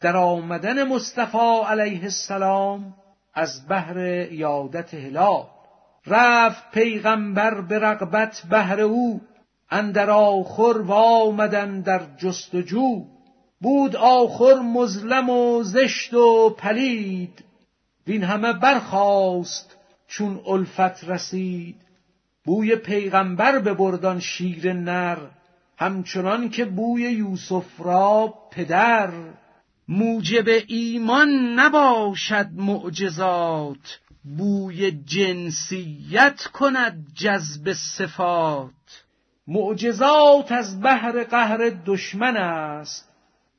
در آمدن مصطفی علیه السلام از بهر یادت هلال. رفت پیغمبر به رغبت بهر او. اندر آخر و آمدن در جستجو. بود آخر مظلم و زشت و پلید. وین همه برخاست چون الفت رسید. بوی پیغمبر ببردان شیر نر. همچنان که بوی یوسف را پدر. موجب ایمان نباشد معجزات. بوی جنسیت کند جذب صفات. معجزات از بهر قهر دشمن است.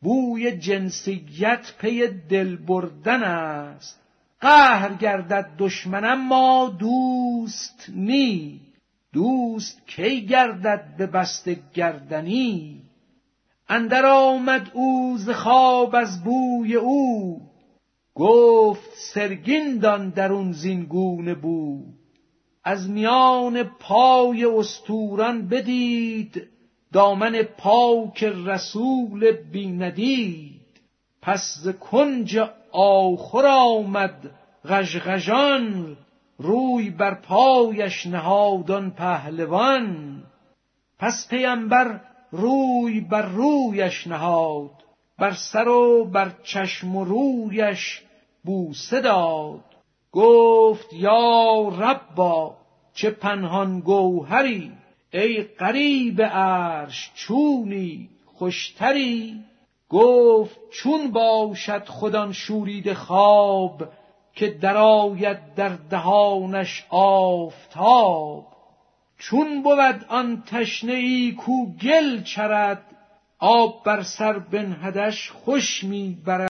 بوی جنسیت پی دل بردن است. قهر گردد دشمن ما دوست نی. دوست کی گردد به بست گردنی؟ اندر آمد او ز خواب از بوی او. گفت سرگین دان درون زین گونه بو. از میان پای استوران بدید دامن پاک رسول بیندید پس ز کنج آخر آمد غژغژان روی بر پایش نهادان پهلوان. پس پیمبر روی بر رویش نهاد بر سر و بر چشم و رویش بوسه داد. گفت یا ربا چه پنهان گوهری ای قریب عرش چونی خوشتری. گفت چون باشد خودان شورید خواب که درآید در دهانش آفتاب. چون بود آن تشنه ای کو گل چرد آب بر سر بنهدش خوش می برد